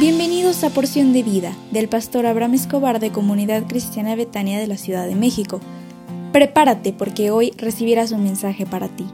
Bienvenidos a Porción de Vida del pastor Abraham Escobar de Comunidad Cristiana Betania de la Ciudad de México. Prepárate porque hoy recibirás un mensaje para ti.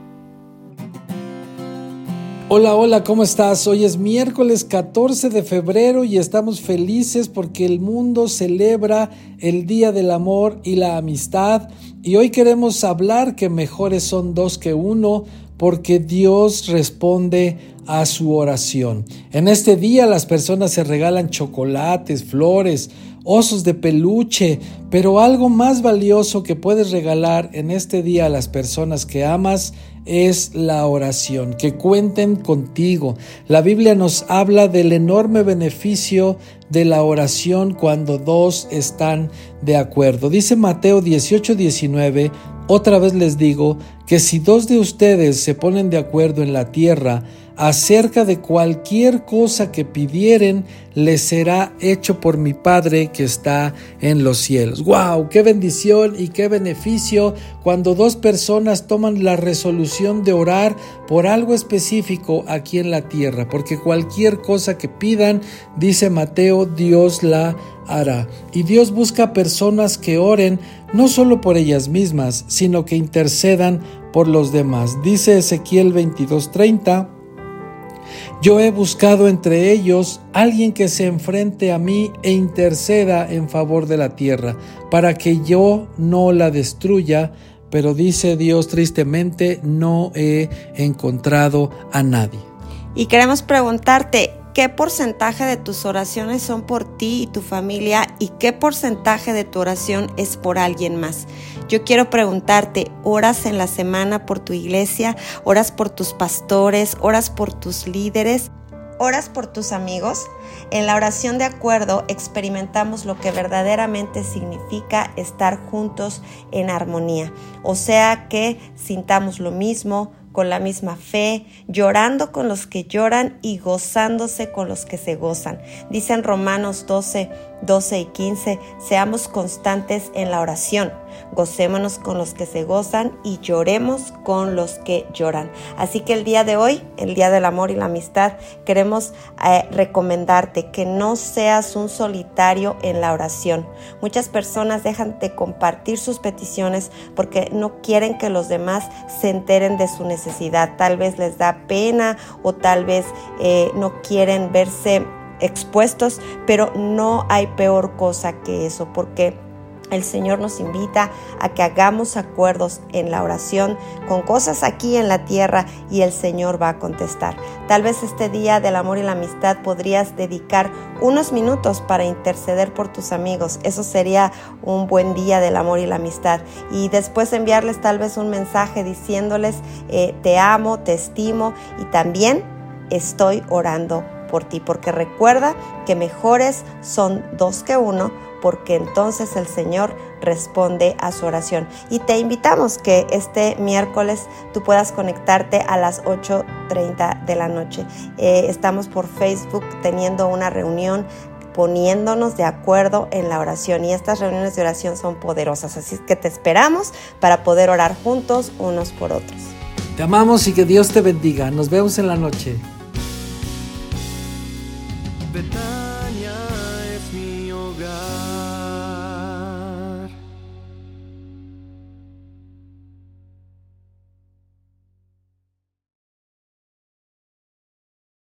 Hola, hola, ¿cómo estás? Hoy es miércoles 14 de febrero y estamos felices porque el mundo celebra el Día del Amor y la Amistad y hoy queremos hablar que mejores son dos que uno porque Dios responde a su oración. En este día las personas se regalan chocolates, flores, osos de peluche, pero algo más valioso que puedes regalar en este día a las personas que amas es la oración, que cuenten contigo. La Biblia nos habla del enorme beneficio de la oración cuando dos están de acuerdo. Dice Mateo 18, 19, otra vez les digo que si dos de ustedes se ponen de acuerdo en la tierra acerca de cualquier cosa que pidieren, les será hecho por mi Padre que está en los cielos. ¡Wow! ¡Qué bendición y qué beneficio cuando dos personas toman la resolución de orar por algo específico aquí en la tierra! Porque cualquier cosa que pidan, dice Mateo, Dios la hará. Y Dios busca personas que oren no solo por ellas mismas, sino que intercedan por los demás. Dice Ezequiel 22:30, yo he buscado entre ellos alguien que se enfrente a mí e interceda en favor de la tierra, para que yo no la destruya, pero dice Dios tristemente, no he encontrado a nadie. Y queremos preguntarte, ¿qué porcentaje de tus oraciones son por ti y tu familia y qué porcentaje de tu oración es por alguien más? Yo quiero preguntarte, ¿oras en la semana por tu iglesia? ¿Oras por tus pastores? ¿Oras por tus líderes? ¿Oras por tus amigos? En la oración de acuerdo experimentamos lo que verdaderamente significa estar juntos en armonía, o sea que sintamos lo mismo, con la misma fe, llorando con los que lloran y gozándose con los que se gozan. Dicen Romanos 12, 12 y 15, seamos constantes en la oración, gocémonos con los que se gozan y lloremos con los que lloran. Así que el día de hoy, el día del amor y la amistad, queremos eh, recomendarte que no seas un solitario en la oración. Muchas personas dejan de compartir sus peticiones porque no quieren que los demás se enteren de su necesidad. Tal vez les da pena o tal vez eh, no quieren verse expuestos, pero no hay peor cosa que eso, porque el Señor nos invita a que hagamos acuerdos en la oración con cosas aquí en la tierra y el Señor va a contestar. Tal vez este día del amor y la amistad podrías dedicar unos minutos para interceder por tus amigos. Eso sería un buen día del amor y la amistad. Y después enviarles tal vez un mensaje diciéndoles eh, te amo, te estimo y también estoy orando por ti, porque recuerda que mejores son dos que uno, porque entonces el Señor responde a su oración. Y te invitamos que este miércoles tú puedas conectarte a las 8.30 de la noche. Eh, estamos por Facebook teniendo una reunión poniéndonos de acuerdo en la oración y estas reuniones de oración son poderosas, así que te esperamos para poder orar juntos unos por otros. Te amamos y que Dios te bendiga. Nos vemos en la noche. Betania es mi hogar.